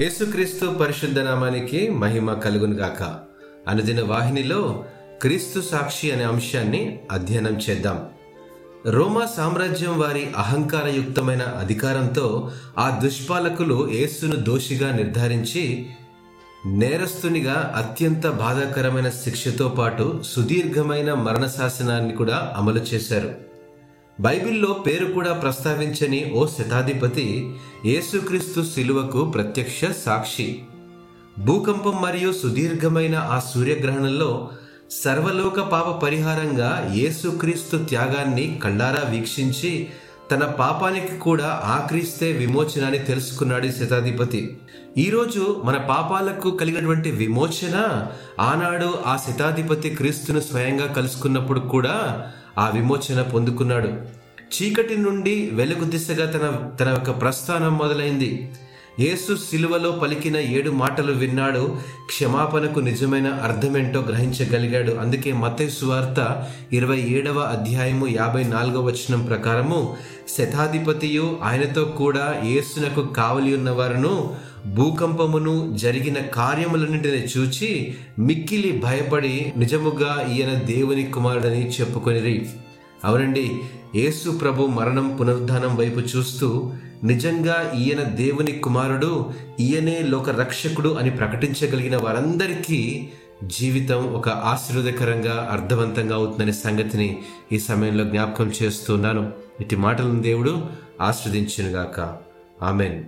యేసుక్రీస్తు పరిశుద్ధ నామానికి మహిమ కలుగునుగాక అనుదిన వాహినిలో క్రీస్తు సాక్షి అనే అంశాన్ని అధ్యయనం చేద్దాం. రోమా సామ్రాజ్యం వారి అహంకారయుక్తమైన అధికారంతో ఆ దుష్పాలకులు యేసును దోషిగా నిర్ధారించి నేరస్తునిగా అత్యంత బాధాకరమైన శిక్షతో పాటు సుదీర్ఘమైన మరణ శాసనాన్ని కూడా అమలు చేశారు. బైబిల్లో పేరు కూడా ప్రస్తావించని ఓ శతాధిపతి యేసుక్రీస్తు శిలువకు ప్రత్యక్ష సాక్షి. భూకంపం మరియు సుదీర్ఘమైన ఆ సూర్యగ్రహణంలో సర్వలోక పాప పరిహారంగా యేసుక్రీస్తు త్యాగాన్ని కళ్ళారా వీక్షించి తన పాపానికి కూడా ఆక్రీస్తే విమోచనాన్ని తెలుసుకున్నాడు ఈ శతాధిపతి. ఈరోజు మన పాపాలకు కలిగినటువంటి విమోచన ఆనాడు ఆ శతాధిపతి క్రీస్తును స్వయంగా కలుసుకున్నప్పుడు కూడా ఆ విమోచన పొందుకున్నాడు. చీకటి నుండి వెలుగు దిశగా తన తన యొక్క ప్రస్థానం మొదలైంది. యేసు సిలువలో పలికిన ఏడు మాటలు విన్నాడు. క్షమాపణకు నిజమైన అర్థమేంటో గ్రహించగలిగాడు. అందుకే మతే సువార్త ఇరవై ఏడవ అధ్యాయము యాభై నాలుగవ వచనం ప్రకారము శతాధిపతియు ఆయనతో కూడా యేసునకు కావలి ఉన్నవారును భూకంపమును జరిగిన కార్యములన్నింటిని చూచి మిక్కిలి భయపడి నిజముగా ఈయన దేవుని కుమారుడని చెప్పుకొనిరి. అవునండి యేసు ప్రభు మరణం పునరుద్ధానం వైపు చూస్తూ నిజంగా ఈయన దేవుని కుమారుడు ఈయనే లోక రక్షకుడు అని ప్రకటించగలిగిన వారందరికీ జీవితం ఒక ఆశీర్వదకరంగా అర్థవంతంగా అవుతుందనే సంగతిని ఈ సమయంలో జ్ఞాపకం చేస్తున్నాను. ఇటు మాటలను దేవుడు ఆస్వాదించినగాక ఆమెన్.